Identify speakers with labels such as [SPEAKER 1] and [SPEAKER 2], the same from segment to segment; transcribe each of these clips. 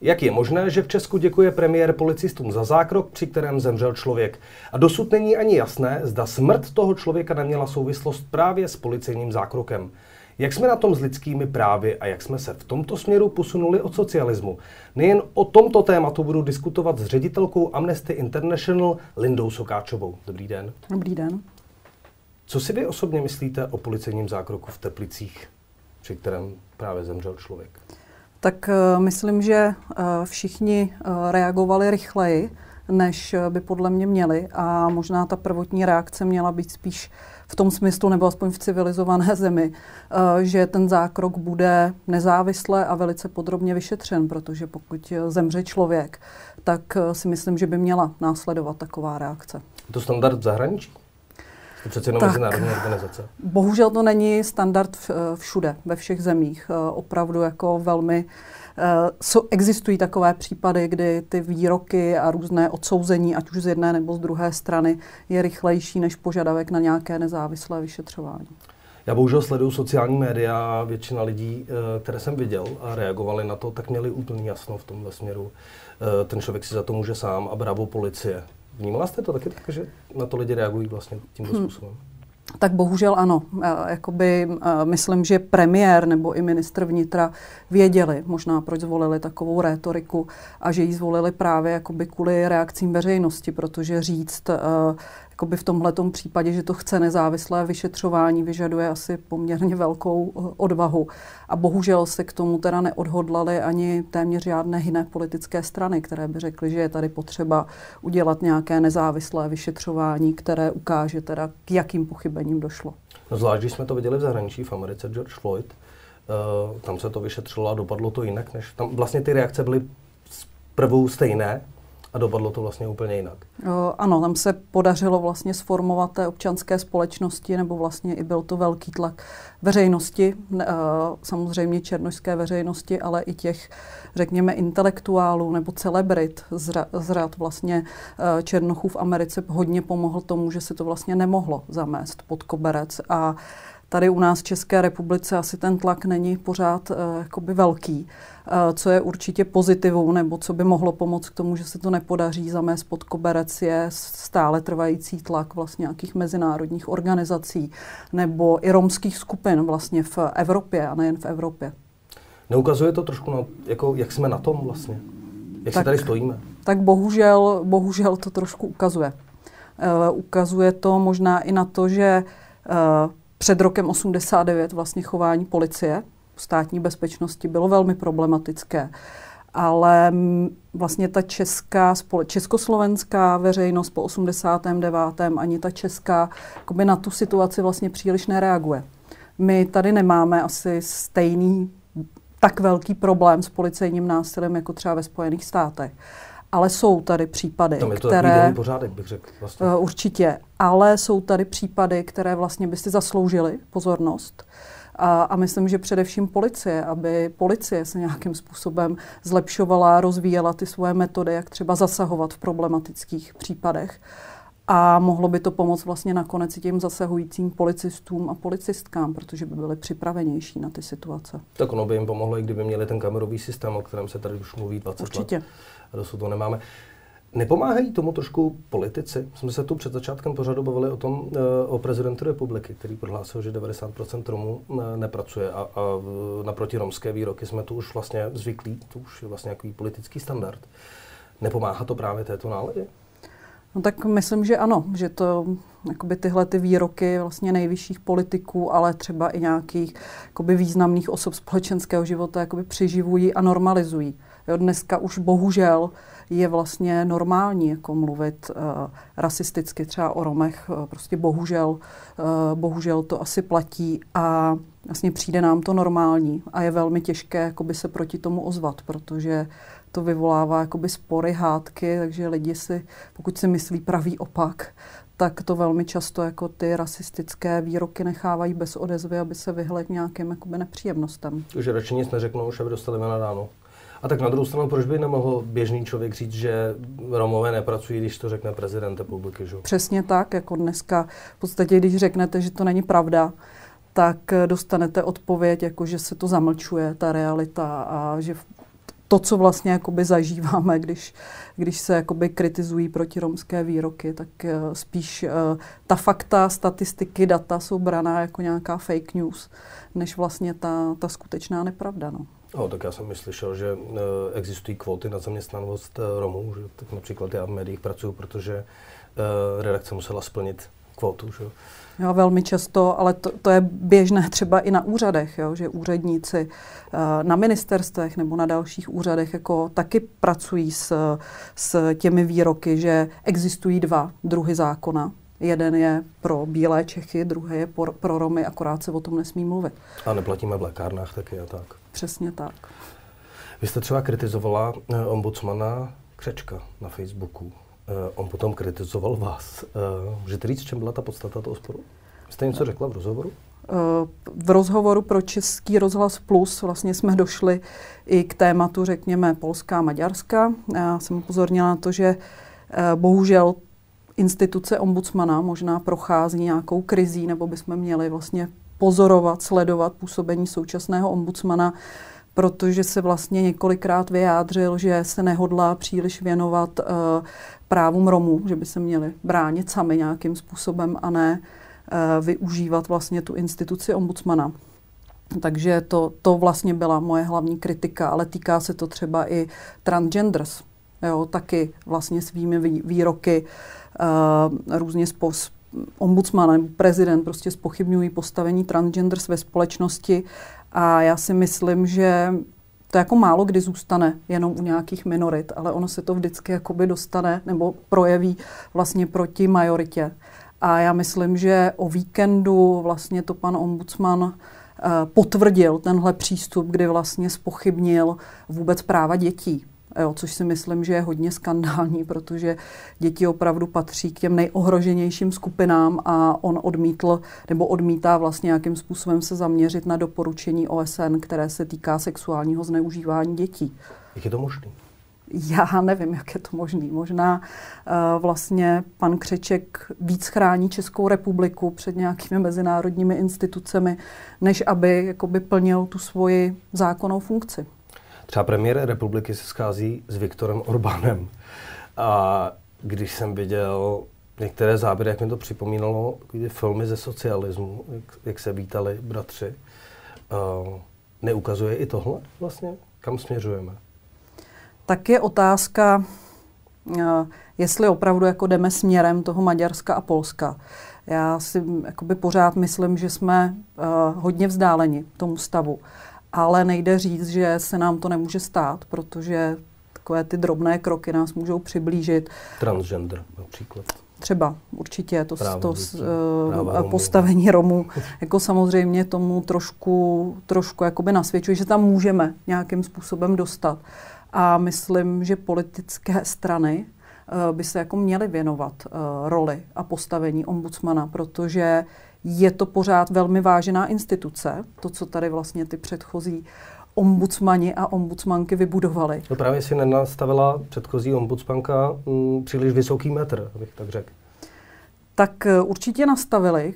[SPEAKER 1] Jak je možné, že v Česku děkuje premiér policistům za zákrok, při kterém zemřel člověk? A dosud není ani jasné, zda smrt toho člověka neměla souvislost právě s policejním zákrokem. Jak jsme na tom s lidskými právy a jak jsme se v tomto směru posunuli od socialismu? Nejen o tomto tématu budu diskutovat s ředitelkou Amnesty International Lindou Sokáčovou. Dobrý den.
[SPEAKER 2] Dobrý den.
[SPEAKER 1] Co si vy osobně myslíte o policejním zákroku v Teplicích, při kterém právě zemřel člověk?
[SPEAKER 2] Tak uh, myslím, že uh, všichni uh, reagovali rychleji, než by podle mě měli a možná ta prvotní reakce měla být spíš v tom smyslu, nebo aspoň v civilizované zemi, že ten zákrok bude nezávisle a velice podrobně vyšetřen, protože pokud zemře člověk, tak si myslím, že by měla následovat taková reakce.
[SPEAKER 1] Je to standard v zahraničí? To přece jenom mezinárodní organizace.
[SPEAKER 2] Bohužel to není standard všude, ve všech zemích. Opravdu jako velmi Uh, existují takové případy, kdy ty výroky a různé odsouzení, ať už z jedné nebo z druhé strany, je rychlejší než požadavek na nějaké nezávislé vyšetřování.
[SPEAKER 1] Já bohužel sleduju sociální média a většina lidí, eh, které jsem viděl a reagovali na to, tak měli úplně jasno v tomhle směru. Eh, ten člověk si za to může sám a bravo policie. Vnímala jste to taky tak, že na to lidi reagují vlastně tímto hmm. způsobem?
[SPEAKER 2] Tak bohužel ano. Jakoby, myslím, že premiér nebo i ministr vnitra věděli možná, proč zvolili takovou rétoriku a že ji zvolili právě jakoby kvůli reakcím veřejnosti, protože říct jakoby v tomhle případě, že to chce nezávislé vyšetřování, vyžaduje asi poměrně velkou eh, odvahu. A bohužel se k tomu teda neodhodlali ani téměř žádné jiné politické strany, které by řekly, že je tady potřeba udělat nějaké nezávislé vyšetřování, které ukáže teda, k jakým pochybením došlo.
[SPEAKER 1] No zvlášť, když jsme to viděli v zahraničí, v Americe George Floyd, uh, tam se to vyšetřilo a dopadlo to jinak, než tam vlastně ty reakce byly prvou stejné, a dopadlo to vlastně úplně jinak.
[SPEAKER 2] Ano, tam se podařilo vlastně sformovat té občanské společnosti, nebo vlastně i byl to velký tlak veřejnosti, e, samozřejmě černožské veřejnosti, ale i těch, řekněme, intelektuálů nebo celebrit z, z řad vlastně e, černochů v Americe hodně pomohl tomu, že se to vlastně nemohlo zamést pod koberec a Tady u nás v České republice asi ten tlak není pořád uh, jakoby velký, uh, co je určitě pozitivou, nebo co by mohlo pomoct k tomu, že se to nepodaří zamést pod koberec, je stále trvající tlak vlastně nějakých mezinárodních organizací nebo i romských skupin vlastně v Evropě a nejen v Evropě.
[SPEAKER 1] Neukazuje to trošku, na, jako, jak jsme na tom vlastně? Jak tak, se tady stojíme?
[SPEAKER 2] Tak bohužel, bohužel to trošku ukazuje. Uh, ukazuje to možná i na to, že uh, před rokem 89 vlastně chování policie státní bezpečnosti bylo velmi problematické. Ale vlastně ta česká, československá veřejnost po 89. ani ta česká na tu situaci vlastně příliš nereaguje. My tady nemáme asi stejný tak velký problém s policejním násilím jako třeba ve Spojených státech. Ale jsou tady případy,
[SPEAKER 1] Tam je to
[SPEAKER 2] které...
[SPEAKER 1] pořádek, bych řekl. Vlastně.
[SPEAKER 2] Uh, určitě. Ale jsou tady případy, které vlastně by si zasloužily pozornost. A, a myslím, že především policie, aby policie se nějakým způsobem zlepšovala, rozvíjela ty svoje metody, jak třeba zasahovat v problematických případech. A mohlo by to pomoct vlastně nakonec i těm zasahujícím policistům a policistkám, protože by byli připravenější na ty situace.
[SPEAKER 1] Tak ono by jim pomohlo, i kdyby měli ten kamerový systém, o kterém se tady už mluví 20
[SPEAKER 2] Určitě.
[SPEAKER 1] let. A dosud to nemáme. Nepomáhají tomu trošku politici? Jsme se tu před začátkem pořadu bavili o tom, eh, o prezidentu republiky, který prohlásil, že 90% Romů eh, nepracuje a, a naproti romské výroky jsme tu už vlastně zvyklí, to už je vlastně nějaký politický standard. Nepomáhá to právě této náladě?
[SPEAKER 2] No tak myslím, že ano, že to jakoby tyhle ty výroky vlastně nejvyšších politiků, ale třeba i nějakých jakoby významných osob společenského života jakoby přiživují a normalizují. Jo, dneska už bohužel je vlastně normální jako mluvit uh, rasisticky třeba o Romech. Uh, prostě bohužel, uh, bohužel to asi platí a vlastně přijde nám to normální a je velmi těžké jakoby se proti tomu ozvat, protože to vyvolává jakoby spory, hádky, takže lidi si, pokud si myslí pravý opak, tak to velmi často jako ty rasistické výroky nechávají bez odezvy, aby se vyhly k nějakým jakoby nepříjemnostem.
[SPEAKER 1] Radši nic neřeknou, už aby dostali na ráno. A tak na druhou stranu, proč by nemohl běžný člověk říct, že Romové nepracují, když to řekne prezident republiky? Že?
[SPEAKER 2] Přesně tak, jako dneska v podstatě, když řeknete, že to není pravda, tak dostanete odpověď, jako že se to zamlčuje, ta realita a že to, co vlastně jakoby zažíváme, když, když se jakoby kritizují protiromské výroky, tak uh, spíš uh, ta fakta, statistiky, data jsou braná jako nějaká fake news, než vlastně ta, ta skutečná nepravda. No.
[SPEAKER 1] No, tak já jsem slyšel, že uh, existují kvóty na zaměstnanost uh, Romů, že tak například já v médiích pracuji, protože uh, redakce musela splnit kvótu. Že?
[SPEAKER 2] Jo, velmi často, ale to, to je běžné třeba i na úřadech, jo, že úředníci na ministerstvech nebo na dalších úřadech jako taky pracují s, s těmi výroky, že existují dva druhy zákona. Jeden je pro bílé Čechy, druhý je pro, pro Romy, akorát se o tom nesmí mluvit.
[SPEAKER 1] A neplatíme v lékárnách taky a tak.
[SPEAKER 2] Přesně tak.
[SPEAKER 1] Vy jste třeba kritizovala eh, ombudsmana Křečka na Facebooku. Uh, on potom kritizoval vás. Uh, můžete říct, čem byla ta podstata toho sporu? Jste něco řekla v rozhovoru?
[SPEAKER 2] V rozhovoru pro Český rozhlas Plus vlastně jsme došli i k tématu, řekněme, Polská a Maďarska. Já jsem upozornila na to, že bohužel instituce ombudsmana možná prochází nějakou krizí, nebo bychom měli vlastně pozorovat, sledovat působení současného ombudsmana protože se vlastně několikrát vyjádřil, že se nehodlá příliš věnovat uh, právům Romů, že by se měli bránit sami nějakým způsobem a ne uh, využívat vlastně tu instituci ombudsmana. Takže to, to vlastně byla moje hlavní kritika, ale týká se to třeba i transgenders. Jo, taky vlastně svými výroky uh, různě spos, ombudsman nebo prezident prostě spochybňují postavení transgenders ve společnosti a já si myslím, že to jako málo kdy zůstane jenom u nějakých minorit, ale ono se to vždycky jakoby dostane nebo projeví vlastně proti majoritě. A já myslím, že o víkendu vlastně to pan ombudsman uh, potvrdil tenhle přístup, kdy vlastně spochybnil vůbec práva dětí. Jo, což si myslím, že je hodně skandální, protože děti opravdu patří k těm nejohroženějším skupinám a on odmítl nebo odmítá vlastně nějakým způsobem se zaměřit na doporučení OSN, které se týká sexuálního zneužívání dětí.
[SPEAKER 1] Jak je to možné?
[SPEAKER 2] Já nevím, jak je to možné. Možná uh, vlastně pan Křeček víc chrání Českou republiku před nějakými mezinárodními institucemi, než aby jakoby plnil tu svoji zákonnou funkci.
[SPEAKER 1] Třeba premiér republiky se schází s Viktorem Orbánem. A když jsem viděl některé záběry, jak mi to připomínalo filmy ze socialismu, jak, jak se vítali bratři, uh, neukazuje i tohle vlastně? Kam směřujeme?
[SPEAKER 2] Tak je otázka, uh, jestli opravdu jako jdeme směrem toho Maďarska a Polska. Já si jakoby pořád myslím, že jsme uh, hodně vzdáleni tomu stavu ale nejde říct, že se nám to nemůže stát, protože takové ty drobné kroky nás můžou přiblížit.
[SPEAKER 1] Transgender například.
[SPEAKER 2] Třeba určitě to, Právo to uh, postavení Romů jako samozřejmě tomu trošku, trošku jakoby nasvědčuje, že tam můžeme nějakým způsobem dostat. A myslím, že politické strany uh, by se jako měly věnovat uh, roli a postavení ombudsmana, protože je to pořád velmi vážená instituce, to, co tady vlastně ty předchozí ombudsmani a ombudsmanky vybudovali.
[SPEAKER 1] No právě si nenastavila předchozí ombudsmanka m, mm, příliš vysoký metr, abych tak řekl.
[SPEAKER 2] Tak eh, určitě nastavili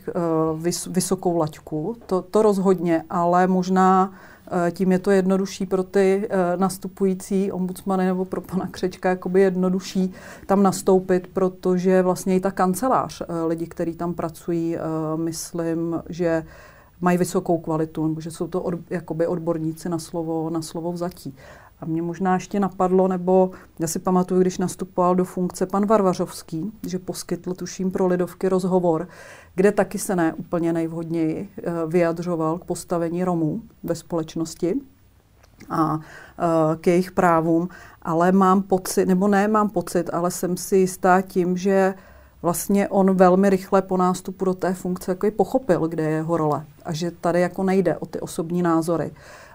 [SPEAKER 2] vys, vysokou laťku, to, to rozhodně, ale možná Eh, tím je to jednodušší pro ty eh, nastupující ombudsmany nebo pro pana Křečka jakoby jednodušší tam nastoupit, protože vlastně i ta kancelář, eh, lidi, kteří tam pracují, myslím, že mají vysokou kvalitu, nebo že jsou to od, jakoby odborníci na slovo, na slovo vzatí. A mě možná ještě napadlo, nebo já si pamatuju, když nastupoval do funkce pan Varvařovský, že poskytl, tuším, pro Lidovky rozhovor, kde taky se ne úplně nejvhodněji eh, vyjadřoval k postavení Romů ve společnosti a eh, k jejich právům, ale mám pocit, nebo ne mám pocit, ale jsem si jistá tím, že vlastně on velmi rychle po nástupu do té funkce jako pochopil, kde je jeho role a že tady jako nejde o ty osobní názory,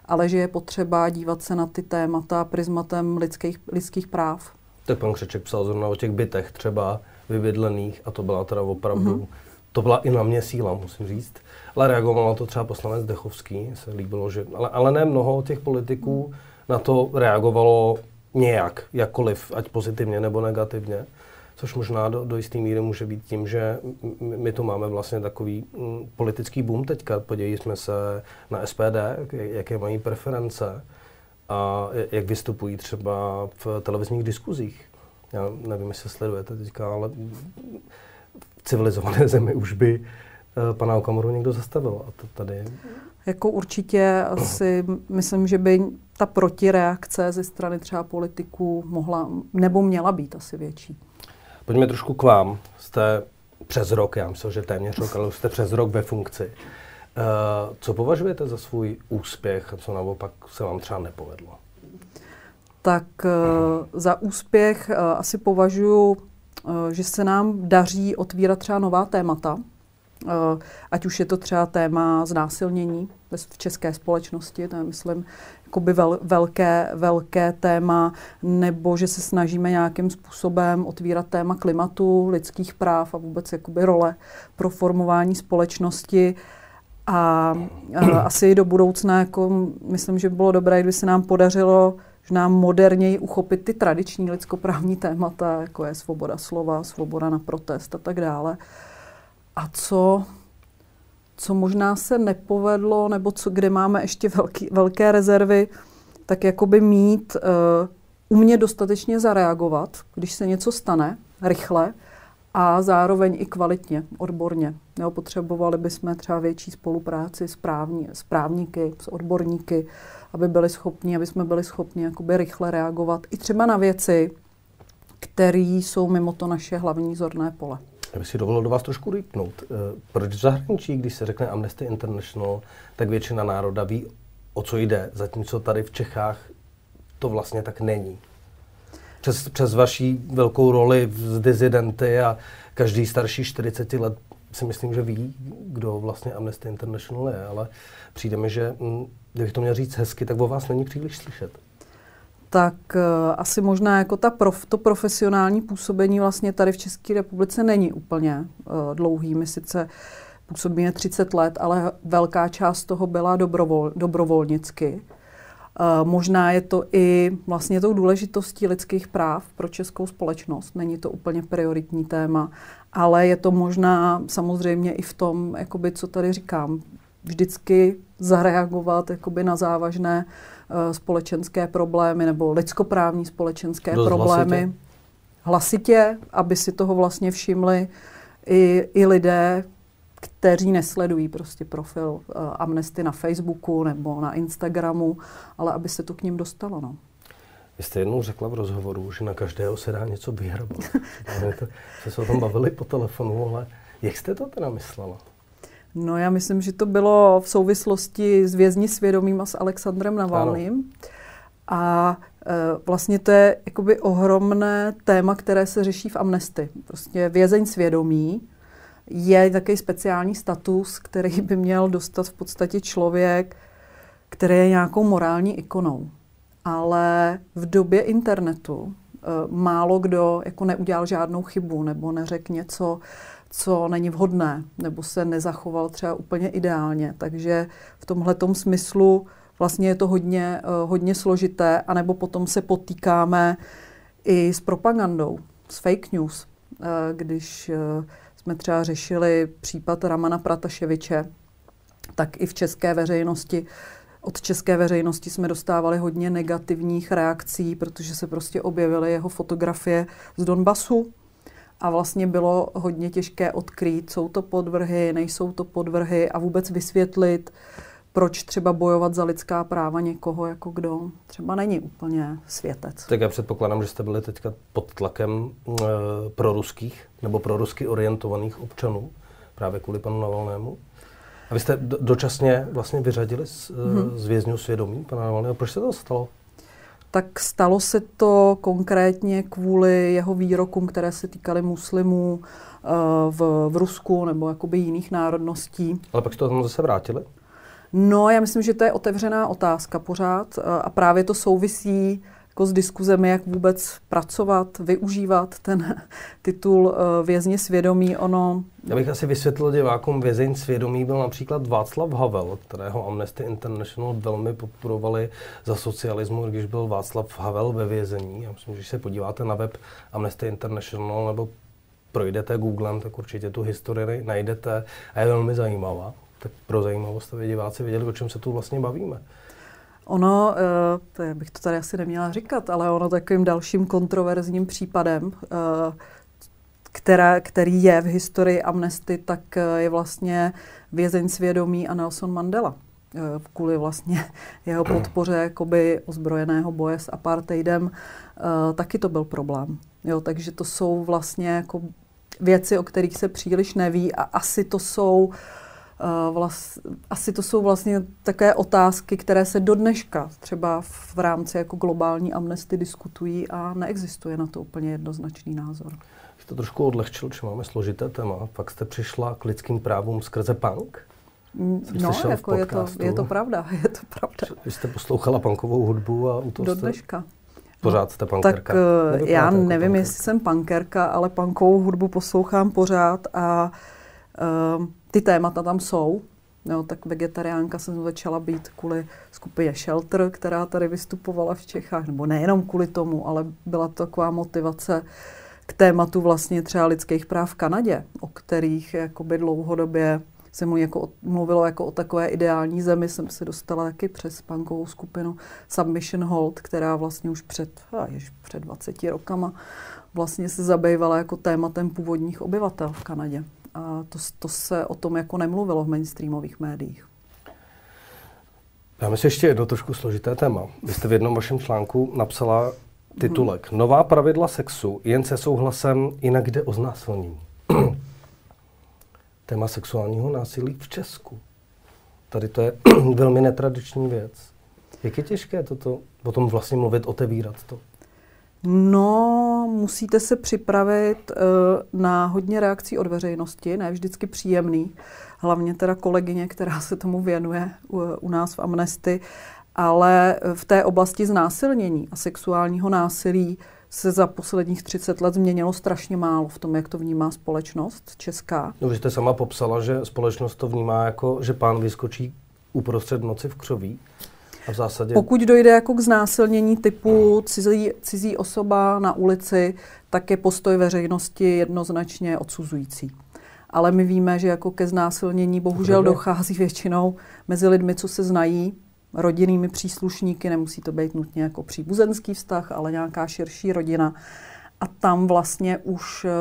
[SPEAKER 2] ale že je potřeba dívat se na ty témata prismatem lidských, lidských práv.
[SPEAKER 1] Tak pan Křeček psal zrovna o těch bytech třeba vybydlených a to byla teda opravdu, mm-hmm. to byla i na mě síla, musím říct. Ale reagoval na to třeba poslanec Dechovský, se líbilo, že, ale, ale ne mnoho těch politiků na to reagovalo nějak, jakkoliv, ať pozitivně nebo negativně což možná do, do jisté míry může být tím, že my tu máme vlastně takový politický boom teďka. Podívejme jsme se na SPD, jaké mají preference. a jak vystupují třeba v televizních diskuzích. Já nevím, jestli sledujete teďka, ale v civilizované zemi už by eh, pana Okamoru někdo zastavil. A to tady...
[SPEAKER 2] Jako určitě asi myslím, že by ta protireakce ze strany třeba politiků mohla nebo měla být asi větší.
[SPEAKER 1] Pojďme trošku k vám. Jste přes rok, já myslím, že téměř rok, ale jste přes rok ve funkci. Uh, co považujete za svůj úspěch a co naopak se vám třeba nepovedlo?
[SPEAKER 2] Tak uh, za úspěch uh, asi považuji, že se nám daří otvírat třeba nová témata, ať už je to třeba téma znásilnění v české společnosti, to je, myslím, jakoby vel, velké, velké téma, nebo že se snažíme nějakým způsobem otvírat téma klimatu, lidských práv a vůbec jakoby role pro formování společnosti. A, a asi do budoucna, jako myslím, že by bylo dobré, kdyby se nám podařilo že nám moderněji uchopit ty tradiční lidskoprávní témata, jako je svoboda slova, svoboda na protest a tak dále. A co co možná se nepovedlo, nebo co, kde máme ještě velký, velké rezervy, tak jakoby mít, uh, umět dostatečně zareagovat, když se něco stane, rychle, a zároveň i kvalitně, odborně. Jo, potřebovali bychom třeba větší spolupráci s, právní, s právníky, s odborníky, aby byli schopni, aby jsme byli schopni jakoby rychle reagovat i třeba na věci, které jsou mimo to naše hlavní zorné pole.
[SPEAKER 1] Já bych si dovolil do vás trošku rýpnout. Eh, proč v zahraničí, když se řekne Amnesty International, tak většina národa ví, o co jde, zatímco tady v Čechách to vlastně tak není? Přes, přes vaší velkou roli z dizidenty a každý starší 40 let si myslím, že ví, kdo vlastně Amnesty International je, ale přijde mi, že hm, kdybych to měl říct hezky, tak o vás není příliš slyšet
[SPEAKER 2] tak uh, asi možná jako ta prof, to profesionální působení vlastně tady v České republice není úplně uh, dlouhý. My sice působíme 30 let, ale velká část toho byla dobrovol, dobrovolnicky. Uh, možná je to i vlastně tou důležitostí lidských práv pro českou společnost. Není to úplně prioritní téma, ale je to možná samozřejmě i v tom, jakoby, co tady říkám, vždycky zareagovat jakoby na závažné uh, společenské problémy nebo lidskoprávní společenské Dost problémy hlasitě. hlasitě, aby si toho vlastně všimli i, i lidé, kteří nesledují prostě profil uh, Amnesty na Facebooku nebo na Instagramu, ale aby se to k ním dostalo. No.
[SPEAKER 1] Vy jste jednou řekla v rozhovoru, že na každého se dá něco vyhrabat. Jste se o tom bavili po telefonu, ale jak jste to teda myslela?
[SPEAKER 2] No já myslím, že to bylo v souvislosti s vězni svědomím a s Alexandrem Navalným. Ano. A e, vlastně to je jakoby ohromné téma, které se řeší v amnesty. Prostě vězeň svědomí je takový speciální status, který by měl dostat v podstatě člověk, který je nějakou morální ikonou. Ale v době internetu e, málo kdo jako neudělal žádnou chybu nebo neřekl něco, co není vhodné, nebo se nezachoval třeba úplně ideálně. Takže v tomhle smyslu vlastně je to hodně, eh, hodně složité, anebo potom se potýkáme i s propagandou, s fake news. Eh, když eh, jsme třeba řešili případ Ramana Prataševiče, tak i v české veřejnosti od české veřejnosti jsme dostávali hodně negativních reakcí, protože se prostě objevily jeho fotografie z Donbasu, a vlastně bylo hodně těžké odkrýt, jsou to podvrhy, nejsou to podvrhy a vůbec vysvětlit, proč třeba bojovat za lidská práva někoho, jako kdo třeba není úplně světec.
[SPEAKER 1] Tak já předpokládám, že jste byli teďka pod tlakem e, proruských nebo prorusky orientovaných občanů právě kvůli panu Navalnému. A vy jste dočasně vlastně vyřadili z, mm-hmm. z vězňů svědomí pana Navalného. Proč se to stalo?
[SPEAKER 2] Tak stalo se to konkrétně kvůli jeho výrokům, které se týkaly muslimů eh, v, v Rusku nebo jakoby jiných národností.
[SPEAKER 1] Ale pak jste to tam zase vrátili?
[SPEAKER 2] No, já myslím, že to je otevřená otázka pořád eh, a právě to souvisí jako s diskuzemi, jak vůbec pracovat, využívat ten titul eh, vězně svědomí. Ono...
[SPEAKER 1] Já bych asi vysvětlil divákům, vězeň svědomí byl například Václav Havel, kterého Amnesty International velmi podporovali za socialismu, když byl Václav Havel ve vězení. Já myslím, že když se podíváte na web Amnesty International nebo projdete Googlem, tak určitě tu historii najdete a je velmi zajímavá. Tak pro zajímavost, aby diváci věděli, o čem se tu vlastně bavíme.
[SPEAKER 2] Ono, eh, to je, bych to tady asi neměla říkat, ale ono takovým dalším kontroverzním případem, eh, která, který je v historii Amnesty, tak eh, je vlastně vězeň svědomí a Nelson Mandela kvůli vlastně jeho podpoře jakoby ozbrojeného boje s apartheidem, taky to byl problém. Jo, takže to jsou vlastně jako věci, o kterých se příliš neví a asi to jsou uh, Vlast, asi to jsou vlastně také otázky, které se do dneška třeba v rámci jako globální amnesty diskutují a neexistuje na to úplně jednoznačný názor.
[SPEAKER 1] Jste to trošku odlehčil, že máme složité téma. Pak jste přišla k lidským právům skrze punk?
[SPEAKER 2] Mm, no, jako je to, je to pravda, je to pravda.
[SPEAKER 1] Vy jste poslouchala punkovou hudbu a u toho
[SPEAKER 2] Do
[SPEAKER 1] jste...
[SPEAKER 2] dneška.
[SPEAKER 1] Pořád jste punkerka.
[SPEAKER 2] Tak uh, já jako nevím, punkerka. jestli jsem punkerka, ale punkovou hudbu poslouchám pořád a uh, ty témata tam jsou. Jo, tak vegetariánka jsem začala být kvůli skupině Shelter, která tady vystupovala v Čechách, nebo nejenom kvůli tomu, ale byla to taková motivace k tématu vlastně třeba lidských práv v Kanadě, o kterých jakoby dlouhodobě se mu jako, mluvilo jako o takové ideální zemi, jsem se dostala taky přes punkovou skupinu Submission Hold, která vlastně už před, jež, před 20 rokama vlastně se zabývala jako tématem původních obyvatel v Kanadě. A to, to se o tom jako nemluvilo v mainstreamových médiích.
[SPEAKER 1] Já myslím ještě jedno trošku složité téma. Vy jste v jednom vašem článku napsala titulek hmm. Nová pravidla sexu jen se souhlasem, jinak jde o znásilnění. Téma sexuálního násilí v Česku. Tady to je velmi netradiční věc. Jak je těžké toto, o tom vlastně mluvit, otevírat to?
[SPEAKER 2] No, musíte se připravit uh, na hodně reakcí od veřejnosti, ne vždycky příjemný. Hlavně teda kolegyně, která se tomu věnuje u, nás v Amnesty. Ale v té oblasti znásilnění a sexuálního násilí se za posledních 30 let změnilo strašně málo v tom, jak to vnímá společnost česká.
[SPEAKER 1] No, jste sama popsala, že společnost to vnímá jako, že pán vyskočí uprostřed noci v křoví. A v zásadě...
[SPEAKER 2] Pokud dojde jako k znásilnění typu cizí, cizí osoba na ulici, tak je postoj veřejnosti jednoznačně odsuzující. Ale my víme, že jako ke znásilnění bohužel dochází většinou mezi lidmi, co se znají, rodinnými příslušníky, nemusí to být nutně jako příbuzenský vztah, ale nějaká širší rodina. A tam vlastně už uh,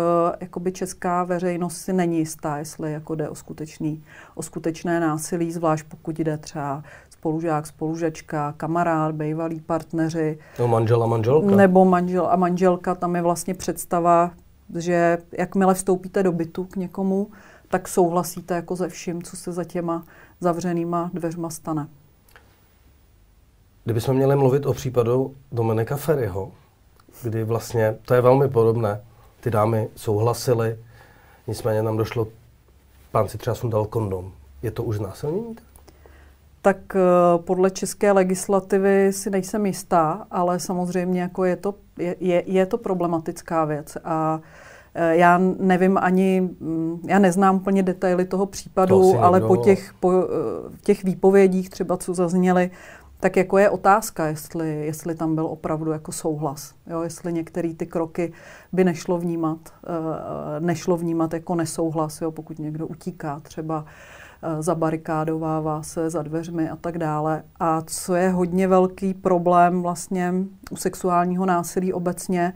[SPEAKER 2] jakoby česká veřejnost si není jistá, jestli jako jde o, skutečný, o skutečné násilí, zvlášť pokud jde třeba spolužák, spolužačka, kamarád, bývalí partneři.
[SPEAKER 1] No manžel a manželka.
[SPEAKER 2] Nebo manžel a manželka, tam je vlastně představa, že jakmile vstoupíte do bytu k někomu, tak souhlasíte jako ze vším, co se za těma zavřenýma dveřma stane.
[SPEAKER 1] Kdybychom měli mluvit o případu Dominika Ferryho, kdy vlastně, to je velmi podobné, ty dámy souhlasily, nicméně nám došlo, pán si třeba sundal kondom. Je to už znásilnění?
[SPEAKER 2] Tak eh, podle české legislativy si nejsem jistá, ale samozřejmě jako je, to, je, je, je to problematická věc a eh, já nevím ani, mm, já neznám úplně detaily toho případu, to ale po těch, po eh, těch výpovědích třeba, co zazněly, tak jako je otázka, jestli, jestli tam byl opravdu jako souhlas. Jo? Jestli některé ty kroky by nešlo vnímat, nešlo vnímat jako nesouhlas, jo? pokud někdo utíká třeba zabarikádovává se za dveřmi a tak dále. A co je hodně velký problém vlastně u sexuálního násilí obecně,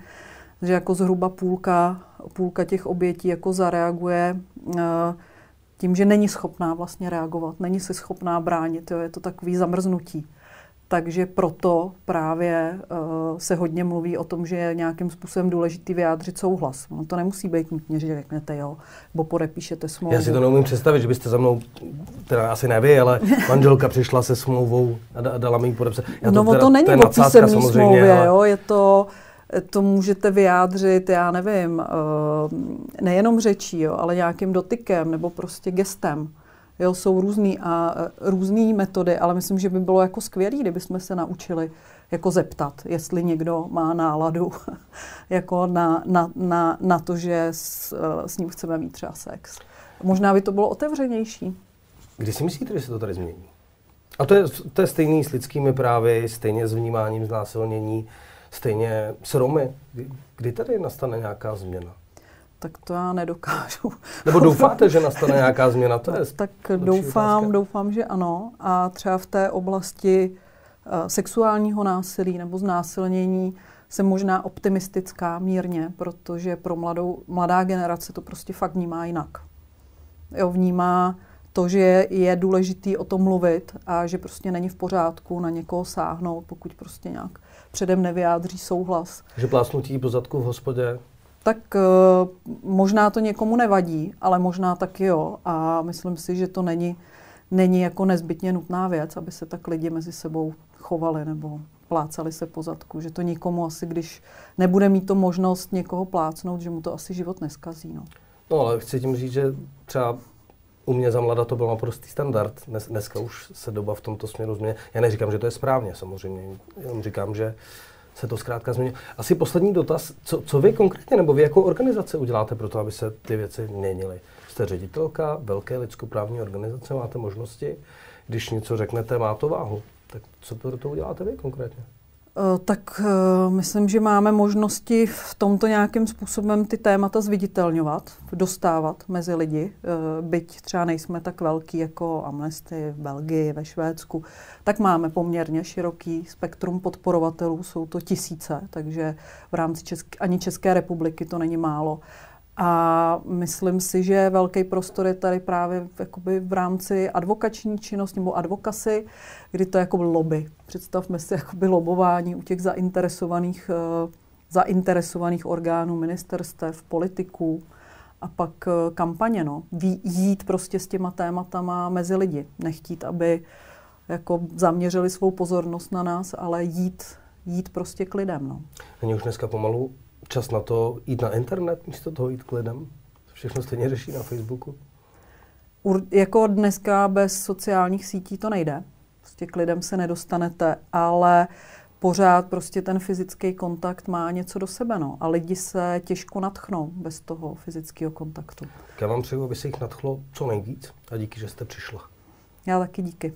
[SPEAKER 2] že jako zhruba půlka, půlka těch obětí jako zareaguje uh, tím, že není schopná vlastně reagovat, není se schopná bránit, jo? je to takový zamrznutí. Takže proto právě uh, se hodně mluví o tom, že je nějakým způsobem důležitý vyjádřit souhlas. No to nemusí být nutně, že řeknete jo, nebo podepíšete smlouvu.
[SPEAKER 1] Já si to neumím představit, že byste za mnou, teda asi nevy, ale manželka přišla se smlouvou a dala mi ji podepsat.
[SPEAKER 2] Já to, no teda, to není o písemné smlouvě, ale... jo, je to, to můžete vyjádřit, já nevím, uh, nejenom řečí, jo, ale nějakým dotykem nebo prostě gestem. Jo, jsou různý a e, různé metody, ale myslím, že by bylo jako skvělé, kdybychom se naučili jako zeptat, jestli někdo má náladu jako na, na, na, na to, že s, e, s ním chceme mít třeba sex. Možná by to bylo otevřenější.
[SPEAKER 1] Kdy si myslíte, že se to tady změní? A to je, to je stejný s lidskými právy, stejně s vnímáním znásilnění, stejně s Romy. Kdy, kdy tady nastane nějaká změna?
[SPEAKER 2] Tak to já nedokážu.
[SPEAKER 1] Nebo doufáte, že nastane nějaká změna? To je
[SPEAKER 2] tak doufám, otázka. doufám, že ano. A třeba v té oblasti sexuálního násilí nebo znásilnění, jsem možná optimistická mírně, protože pro mladou, mladá generace to prostě fakt vnímá jinak. Jo, vnímá to, že je důležitý o tom mluvit a že prostě není v pořádku na někoho sáhnout, pokud prostě nějak předem nevyjádří souhlas.
[SPEAKER 1] Že plásnutí po zadku v hospodě?
[SPEAKER 2] Tak uh, možná to někomu nevadí, ale možná taky jo. A myslím si, že to není, není jako nezbytně nutná věc, aby se tak lidi mezi sebou chovali nebo plácali se po zadku. Že to nikomu asi, když nebude mít to možnost někoho plácnout, že mu to asi život neskazí. No,
[SPEAKER 1] no ale chci tím říct, že třeba u mě za mlada to byl naprostý standard. Dnes, dneska už se doba v tomto směru změní. Já neříkám, že to je správně, samozřejmě. Jenom říkám, že se to zkrátka změní. Asi poslední dotaz. Co, co vy konkrétně, nebo vy jako organizace uděláte pro to, aby se ty věci měnily? Jste ředitelka velké lidskoprávní organizace, máte možnosti. Když něco řeknete, má to váhu. Tak co pro to uděláte vy konkrétně?
[SPEAKER 2] Eh, tak uh, myslím, že máme možnosti v tomto nějakým způsobem ty témata zviditelňovat, dostávat mezi lidi. Uh, byť třeba nejsme tak velký jako Amnesty v Belgii, ve Švédsku, tak máme poměrně široký spektrum podporovatelů, jsou to tisíce, takže v rámci České, ani České republiky to není málo. A myslím si, že velký prostor je tady právě jakoby v rámci advokační činnosti nebo advokasy, kdy to je jako lobby. Představme si jakoby lobování u těch zainteresovaných, uh, zainteresovaných orgánů, ministerstev, politiků a pak uh, kampaně. No. Jít prostě s těma tématama mezi lidi. Nechtít, aby jako zaměřili svou pozornost na nás, ale jít, jít prostě k lidem. No.
[SPEAKER 1] Není už dneska pomalu čas na to jít na internet, místo toho jít k lidem? Všechno stejně řeší na Facebooku?
[SPEAKER 2] Ur, jako dneska bez sociálních sítí to nejde. Prostě k lidem se nedostanete, ale pořád prostě ten fyzický kontakt má něco do sebe. No. A lidi se těžko natchnou bez toho fyzického kontaktu.
[SPEAKER 1] Já vám přeju, aby se jich nadchlo co nejvíc a díky, že jste přišla.
[SPEAKER 2] Já taky díky.